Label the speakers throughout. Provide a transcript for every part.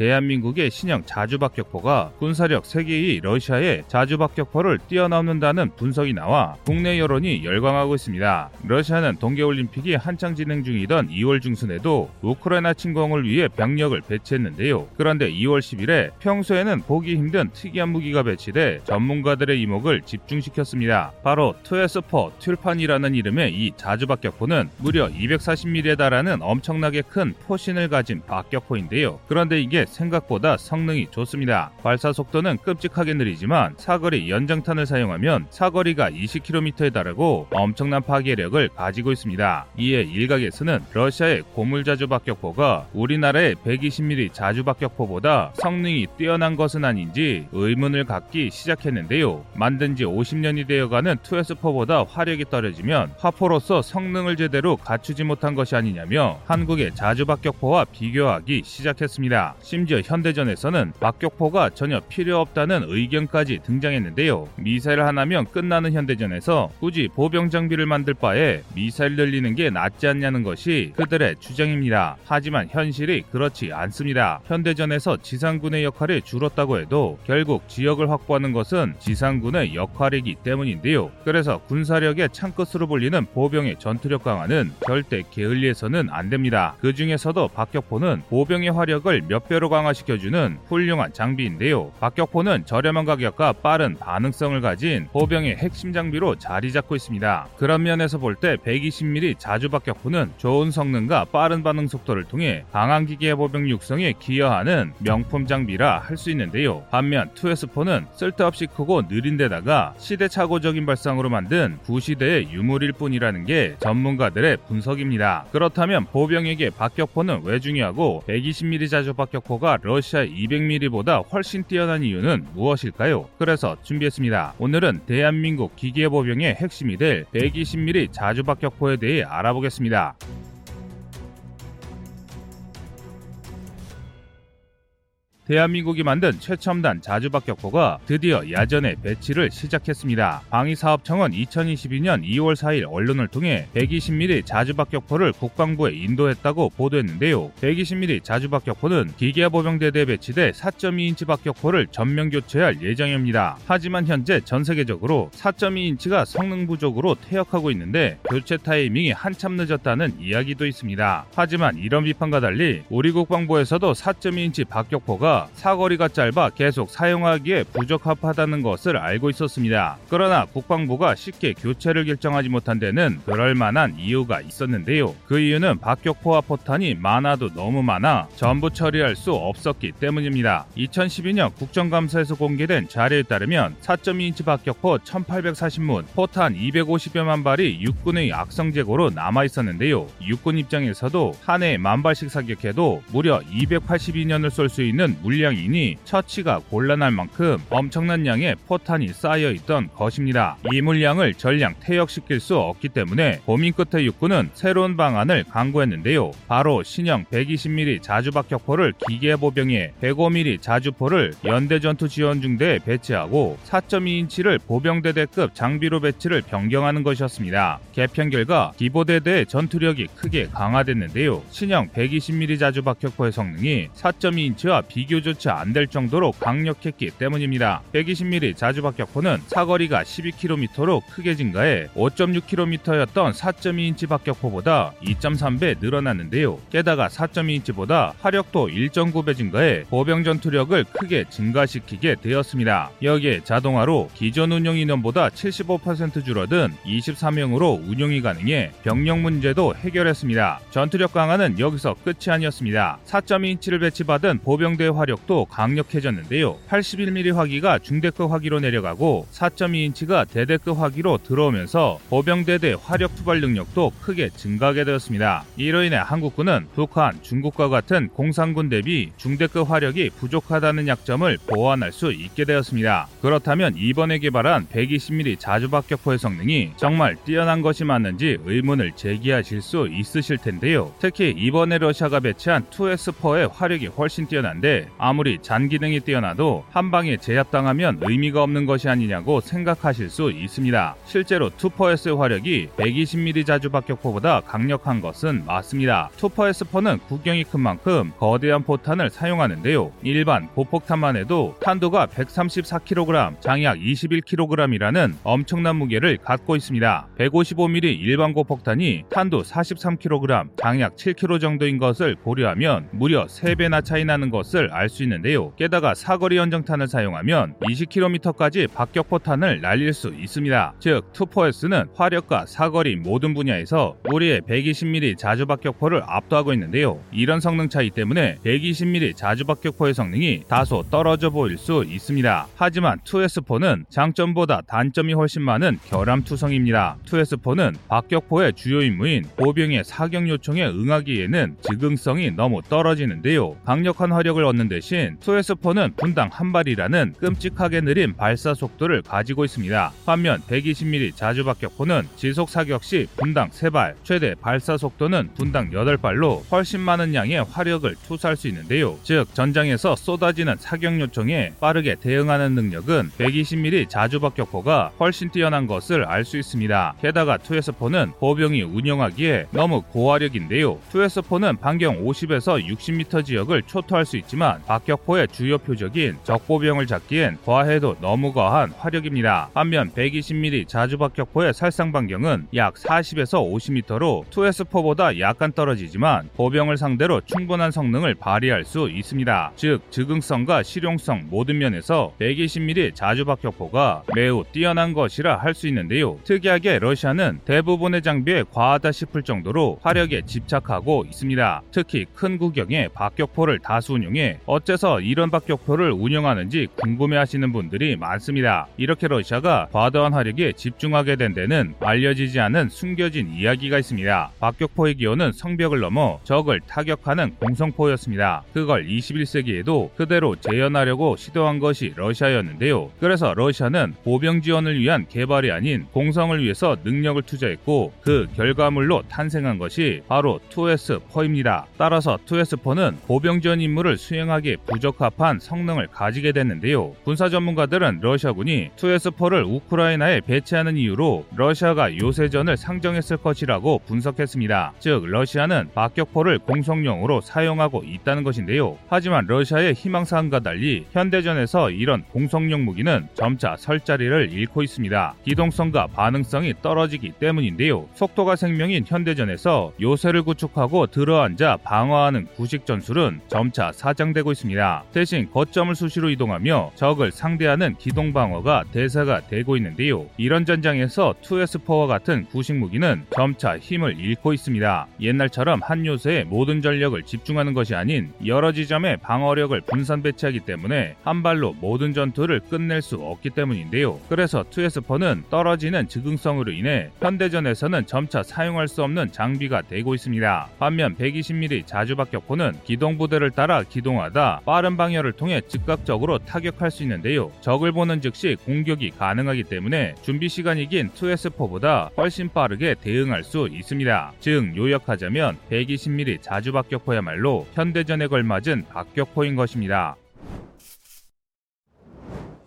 Speaker 1: 대한민국의 신형 자주박격포가 군사력 세계의 러시아의 자주박격포를 뛰어넘는다는 분석이 나와 국내 여론이 열광하고 있습니다. 러시아는 동계올림픽이 한창 진행 중이던 2월 중순에도 우크라이나 침공을 위해 병력을 배치했는데요. 그런데 2월 10일에 평소에는 보기 힘든 특이한 무기가 배치돼 전문가들의 이목을 집중시켰습니다. 바로 2S4 튤판이라는 이름의 이 자주박격포는 무려 240mm에 달하는 엄청나게 큰 포신을 가진 박격포인데요. 그런데 이게 생각보다 성능이 좋습니다. 발사 속도는 끔찍하게 느리지만 사거리 연장탄을 사용하면 사거리가 20km에 달하고 엄청난 파괴력을 가지고 있습니다. 이에 일각에서는 러시아의 고물자주 박격포가 우리나라의 120mm 자주 박격포보다 성능이 뛰어난 것은 아닌지 의문을 갖기 시작했는데요. 만든 지 50년이 되어가는 2S4보다 화력이 떨어지면 화포로서 성능을 제대로 갖추지 못한 것이 아니냐며 한국의 자주 박격포와 비교하기 시작했습니다. 심지어 현대전에서는 박격포가 전혀 필요 없다는 의견까지 등장했는데요. 미사일 하나면 끝나는 현대전에서 굳이 보병 장비를 만들 바에 미사일 늘리는 게 낫지 않냐는 것이 그들의 주장입니다. 하지만 현실이 그렇지 않습니다. 현대전에서 지상군의 역할이 줄었다고 해도 결국 지역을 확보하는 것은 지상군의 역할이기 때문인데요. 그래서 군사력의 창끝으로 불리는 보병의 전투력 강화는 절대 게을리해서는 안 됩니다. 그 중에서도 박격포는 보병의 화력을 몇 배로 강화시켜주는 훌륭한 장비인데요. 박격포는 저렴한 가격과 빠른 반응성을 가진 보병의 핵심 장비로 자리 잡고 있습니다. 그런 면에서 볼 때 120mm 자주 박격포는 좋은 성능과 빠른 반응 속도를 통해 강한 기계 보병 육성에 기여하는 명품 장비라 할 수 있는데요. 반면 2S4는 쓸데없이 크고 느린 데다가 시대착오적인 발상으로 만든 구시대의 유물일 뿐이라는 게 전문가들의 분석입니다. 그렇다면 보병에게 박격포는 왜 중요하고 120mm 자주 박격포 가 러시아 200mm보다 훨씬 뛰어난 이유는 무엇일까요? 그래서 준비했습니다. 오늘은 대한민국 기계보병의 핵심이 될 120mm 자주 박격포에 대해 알아보겠습니다. 대한민국이 만든 최첨단 자주박격포가 드디어 야전에 배치를 시작했습니다. 방위사업청은 2022년 2월 4일 언론을 통해 120mm 자주박격포를 국방부에 인도했다고 보도했는데요. 120mm 자주박격포는 기계보병대대에 배치돼 4.2인치 박격포를 전면 교체할 예정입니다. 하지만 현재 전 세계적으로 4.2인치가 성능 부족으로 퇴역하고 있는데 교체 타이밍이 한참 늦었다는 이야기도 있습니다. 하지만 이런 비판과 달리 우리 국방부에서도 4.2인치 박격포가 사거리가 짧아 계속 사용하기에 부적합하다는 것을 알고 있었습니다. 그러나 국방부가 쉽게 교체를 결정하지 못한 데는 그럴 만한 이유가 있었는데요. 그 이유는 박격포와 포탄이 많아도 너무 많아 전부 처리할 수 없었기 때문입니다. 2012년 국정감사에서 공개된 자료에 따르면 4.2인치 박격포 1840문, 포탄 250여만 발이 육군의 악성 재고로 남아 있었는데요. 육군 입장에서도 한 해에 만 발씩 사격해도 무려 282년을 쏠 수 있는 물량이니 처치가 곤란할 만큼 엄청난 양의 포탄이 쌓여 있던 것입니다. 이 물량을 전량 퇴역시킬 수 없기 때문에 고민 끝에 육군은 새로운 방안을 강구했는데요. 바로 신형 120mm 자주박격포를 기계 보병에 105mm 자주포를 연대 전투 지원 중대에 배치하고 4.2인치를 보병대대급 장비로 배치를 변경하는 것이었습니다. 개편 결과 기보대대의 전투력이 크게 강화됐는데요. 신형 120mm 자주박격포의 성능이 4.2인치와 비교 비교조차 안 될 정도로 강력했기 때문입니다. 120mm 자주박격포는 사거리가 12km로 크게 증가해 5.6km였던 4.2인치 박격포보다 2.3배 늘어났는데요. 게다가 4.2인치보다 화력도 1.9배 증가해 보병 전투력을 크게 증가시키게 되었습니다. 여기에 자동화로 기존 운용 인원보다 75% 줄어든 24명으로 운용이 가능해 병력 문제도 해결했습니다. 전투력 강화는 여기서 끝이 아니었습니다. 4.2인치를 배치받은 보병대 화력 화력도 강력해졌는데요. 81mm 화기가 중대급 화기로 내려가고 4.2인치가 대대급 화기로 들어오면서 보병대대 화력 투발 능력도 크게 증가하게 되었습니다. 이로 인해 한국군은 북한, 중국과 같은 공산군 대비 중대급 화력이 부족하다는 약점을 보완할 수 있게 되었습니다. 그렇다면 이번에 개발한 120mm 자주박격포의 성능이 정말 뛰어난 것이 맞는지 의문을 제기하실 수 있으실 텐데요. 특히 이번에 러시아가 배치한 2S4의 화력이 훨씬 뛰어난데 아무리 잔기능이 뛰어나도 한 방에 제압당하면 의미가 없는 것이 아니냐고 생각하실 수 있습니다. 실제로 투퍼S 화력이 120mm 자주 박격포보다 강력한 것은 맞습니다. 투퍼S4는 구경이 큰 만큼 거대한 포탄을 사용하는데요. 일반 보폭탄만 해도 탄도가 134kg, 장약 21kg이라는 엄청난 무게를 갖고 있습니다. 155mm 일반 고폭탄이 탄도 43kg, 장약 7kg 정도인 것을 고려하면 무려 3배나 차이 나는 것을 알수 있는데요. 게다가 사거리 연정탄을 사용하면 20km까지 박격포탄을 날릴 수 있습니다. 즉, 투포S는 화력과 사거리 모든 분야에서 우리의 120mm 자주박격포를 압도하고 있는데요. 이런 성능 차이 때문에 120mm 자주박격포의 성능이 다소 떨어져 보일 수 있습니다. 하지만 2S4는 장점보다 단점이 훨씬 많은 결함투성입니다. 2S4는 박격포의 주요 임무인 보병의 사격 요청에 응하기에는 즉응성이 너무 떨어지는데요. 강력한 화력을 얻는 대신 2S4는 분당 한 발이라는 끔찍하게 느린 발사 속도를 가지고 있습니다. 반면 120mm 자주박격포는 지속 사격 시 분당 3발, 최대 발사 속도는 분당 8발로 훨씬 많은 양의 화력을 투사할 수 있는데요. 즉 전장에서 쏟아지는 사격 요청에 빠르게 대응하는 능력은 120mm 자주박격포가 훨씬 뛰어난 것을 알 수 있습니다. 게다가 2S4는 보병이 운영하기에 너무 고화력인데요. 2S4는 반경 50에서 60m 지역을 초토할 수 있지만 박격포의 주요 표적인 적보병을 잡기엔 과해도 너무 과한 화력입니다. 반면 120mm 자주박격포의 살상 반경은 약 40에서 50m로 2S4보다 약간 떨어지지만 보병을 상대로 충분한 성능을 발휘할 수 있습니다. 즉 즉응성과 실용성 모든 면에서 120mm 자주박격포가 매우 뛰어난 것이라 할 수 있는데요. 특이하게 러시아는 대부분의 장비에 과하다 싶을 정도로 화력에 집착하고 있습니다. 특히 큰 구경에 박격포를 다수 운용해 어째서 이런 박격포를 운영하는지 궁금해하시는 분들이 많습니다. 이렇게 러시아가 과도한 화력에 집중하게 된 데는 알려지지 않은 숨겨진 이야기가 있습니다. 박격포의 기호는 성벽을 넘어 적을 타격하는 공성포였습니다. 그걸 21세기에도 그대로 재현하려고 시도한 것이 러시아였는데요. 그래서 러시아는 보병 지원을 위한 개발이 아닌 공성을 위해서 능력을 투자했고 그 결과물로 탄생한 것이 바로 2S4입니다. 따라서 2S4는 보병 지원 임무를 수행 하기에 부적합한 성능을 가지게 됐는데요. 군사 전문가들은 러시아군이 2S4를 우크라이나에 배치하는 이유로 러시아가 요새전을 상정했을 것이라고 분석했습니다. 즉 러시아는 박격포를 공성용으로 사용하고 있다는 것인데요. 하지만 러시아의 희망사항과 달리 현대전에서 이런 공성용 무기는 점차 설 자리를 잃고 있습니다. 기동성과 반응성이 떨어지기 때문인데요. 속도가 생명인 현대전에서 요새를 구축하고 들어앉아 방어하는 구식 전술은 점차 사장되 고 있습니다. 대신 거점을 수시로 이동하며 적을 상대하는 기동 방어가 대사가 되고 있는데요. 이런 전장에서 2S4와 같은 구식 무기는 점차 힘을 잃고 있습니다. 옛날처럼 한 요새에 모든 전력을 집중하는 것이 아닌 여러 지점에 방어력을 분산 배치하기 때문에 한 발로 모든 전투를 끝낼 수 없기 때문인데요. 그래서 2S4는 떨어지는 즉응성으로 인해 현대전에서는 점차 사용할 수 없는 장비가 되고 있습니다. 반면 120mm 자주 박격포는 기동 부대를 따라 기동하 다 빠른 방열을 통해 즉각적으로 타격할 수 있는데요. 적을 보는 즉시 공격이 가능하기 때문에 준비 시간이 긴 2S4보다 훨씬 빠르게 대응할 수 있습니다. 즉 요약하자면 120mm 자주 박격포야말로 현대전에 걸맞은 박격포인 것입니다.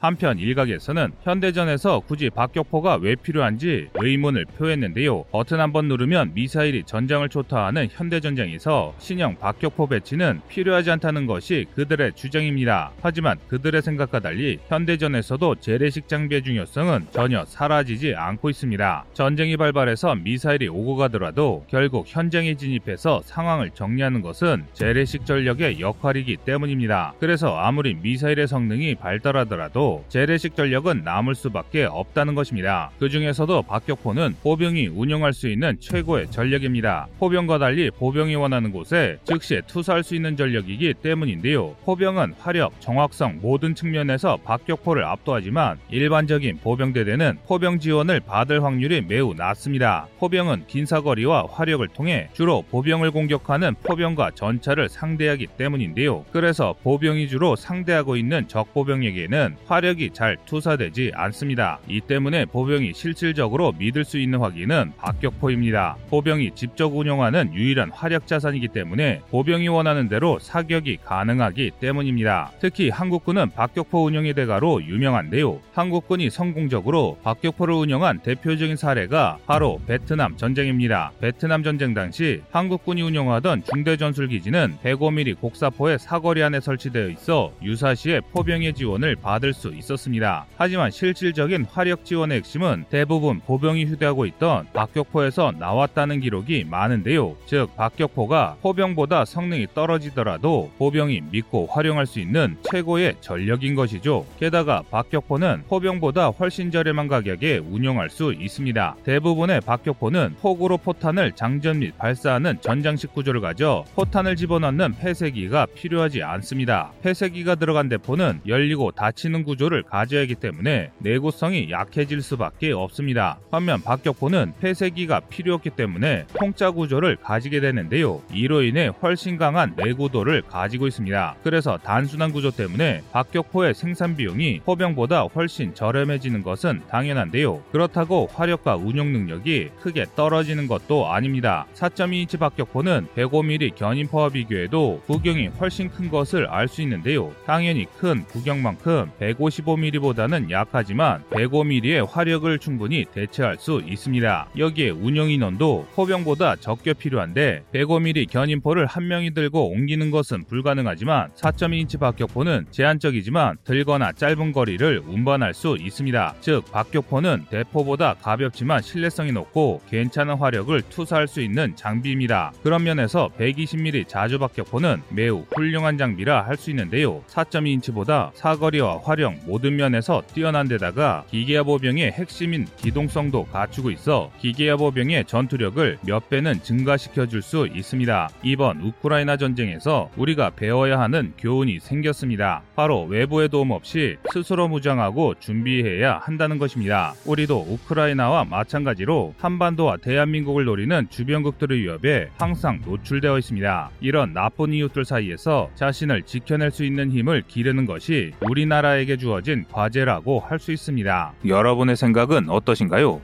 Speaker 1: 한편 일각에서는 현대전에서 굳이 박격포가 왜 필요한지 의문을 표했는데요. 버튼 한 번 누르면 미사일이 전장을 초토하는 현대전장에서 신형 박격포 배치는 필요하지 않다는 것이 그들의 주장입니다. 하지만 그들의 생각과 달리 현대전에서도 재래식 장비의 중요성은 전혀 사라지지 않고 있습니다. 전쟁이 발발해서 미사일이 오고 가더라도 결국 현장에 진입해서 상황을 정리하는 것은 재래식 전력의 역할이기 때문입니다. 그래서 아무리 미사일의 성능이 발달하더라도 재래식 전력은 남을 수밖에 없다는 것입니다. 그 중에서도 박격포는 포병이 운영할 수 있는 최고의 전력입니다. 포병과 달리 포병이 원하는 곳에 즉시 투사할 수 있는 전력이기 때문인데요. 포병은 화력, 정확성 모든 측면에서 박격포를 압도하지만 일반적인 포병대대는 포병 지원을 받을 확률이 매우 낮습니다. 포병은 긴 사거리와 화력을 통해 주로 보병을 공격하는 포병과 전차를 상대하기 때문인데요. 그래서 보병이 주로 상대하고 있는 적보병에게는 화 화력이 잘 투사되지 않습니다. 이 때문에 보병이 실질적으로 믿을 수 있는 화기는 박격포입니다. 보병이 직접 운용하는 유일한 화력 자산이기 때문에 보병이 원하는 대로 사격이 가능하기 때문입니다. 특히 한국군은 박격포 운용의 대가로 유명한데요. 한국군이 성공적으로 박격포를 운영한 대표적인 사례가 바로 베트남 전쟁입니다. 베트남 전쟁 당시 한국군이 운영하던 중대 전술 기지는 105mm 곡사포의 사거리 안에 설치되어 있어 유사시에 포병의 지원을 받을 수 있었습니다. 하지만 실질적인 화력 지원의 핵심은 대부분 보병이 휴대하고 있던 박격포에서 나왔다는 기록이 많은데요. 즉 박격포가 포병보다 성능이 떨어지더라도 보병이 믿고 활용할 수 있는 최고의 전력인 것이죠. 게다가 박격포는 포병보다 훨씬 저렴한 가격에 운용할 수 있습니다. 대부분의 박격포는 폭으로 포탄을 장전 및 발사하는 전장식 구조를 가져 포탄을 집어넣는 폐쇄기가 필요하지 않습니다. 폐쇄기가 들어간 대포는 열리고 닫히는 구조 를 가져야 하기 때문에 내구성이 약해질 수밖에 없습니다. 반면 박격포는 폐쇄기가 필요 없기 때문에 통짜 구조를 가지게 되는데요. 이로 인해 훨씬 강한 내구도를 가지고 있습니다. 그래서 단순한 구조 때문에 박격포의 생산 비용이 포병보다 훨씬 저렴해지는 것은 당연한데요. 그렇다고 화력과 운용 능력이 크게 떨어지는 것도 아닙니다. 4.2인치 박격포는 105mm 견인포와 비교해도 구경이 훨씬 큰 것을 알 수 있는데요. 당연히 큰 구경만큼 155mm보다는 약하지만 105mm의 화력을 충분히 대체할 수 있습니다. 여기에 운영 인원도 포병보다 적게 필요한데 105mm 견인포를 한 명이 들고 옮기는 것은 불가능하지만 4.2인치 박격포는 제한적이지만 들거나 짧은 거리를 운반할 수 있습니다. 즉 박격포는 대포보다 가볍지만 신뢰성이 높고 괜찮은 화력을 투사할 수 있는 장비입니다. 그런 면에서 120mm 자주 박격포는 매우 훌륭한 장비라 할 수 있는데요. 4.2인치보다 사거리와 화력 모든 면에서 뛰어난 데다가 기계화 보병의 핵심인 기동성도 갖추고 있어 기계화 보병의 전투력을 몇 배는 증가시켜 줄 수 있습니다. 이번 우크라이나 전쟁에서 우리가 배워야 하는 교훈이 생겼습니다. 바로 외부의 도움 없이 스스로 무장하고 준비해야 한다는 것입니다. 우리도 우크라이나와 마찬가지로 한반도와 대한민국을 노리는 주변국들의 위협에 항상 노출되어 있습니다. 이런 나쁜 이웃들 사이에서 자신을 지켜낼 수 있는 힘을 기르는 것이 우리나라에게 주어진 과제라고 할 수 있습니다. 여러분의 생각은 어떠신가요?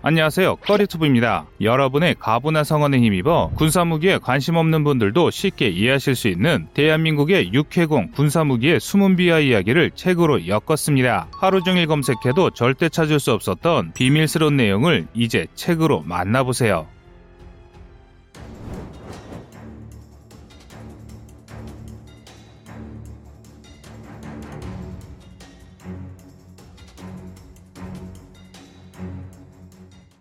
Speaker 1: 안녕하세요. 꺼리투브입니다. 여러분의 가분한 성원에 힘입어 군사무기에 관심 없는 분들도 쉽게 이해하실 수 있는 대한민국의 육해공 군사무기의 숨은 비하 이야기를 책으로 엮었습니다. 하루 종일 검색해도 절대 찾을 수 없었던 비밀스러운 내용을 이제 책으로 만나보세요.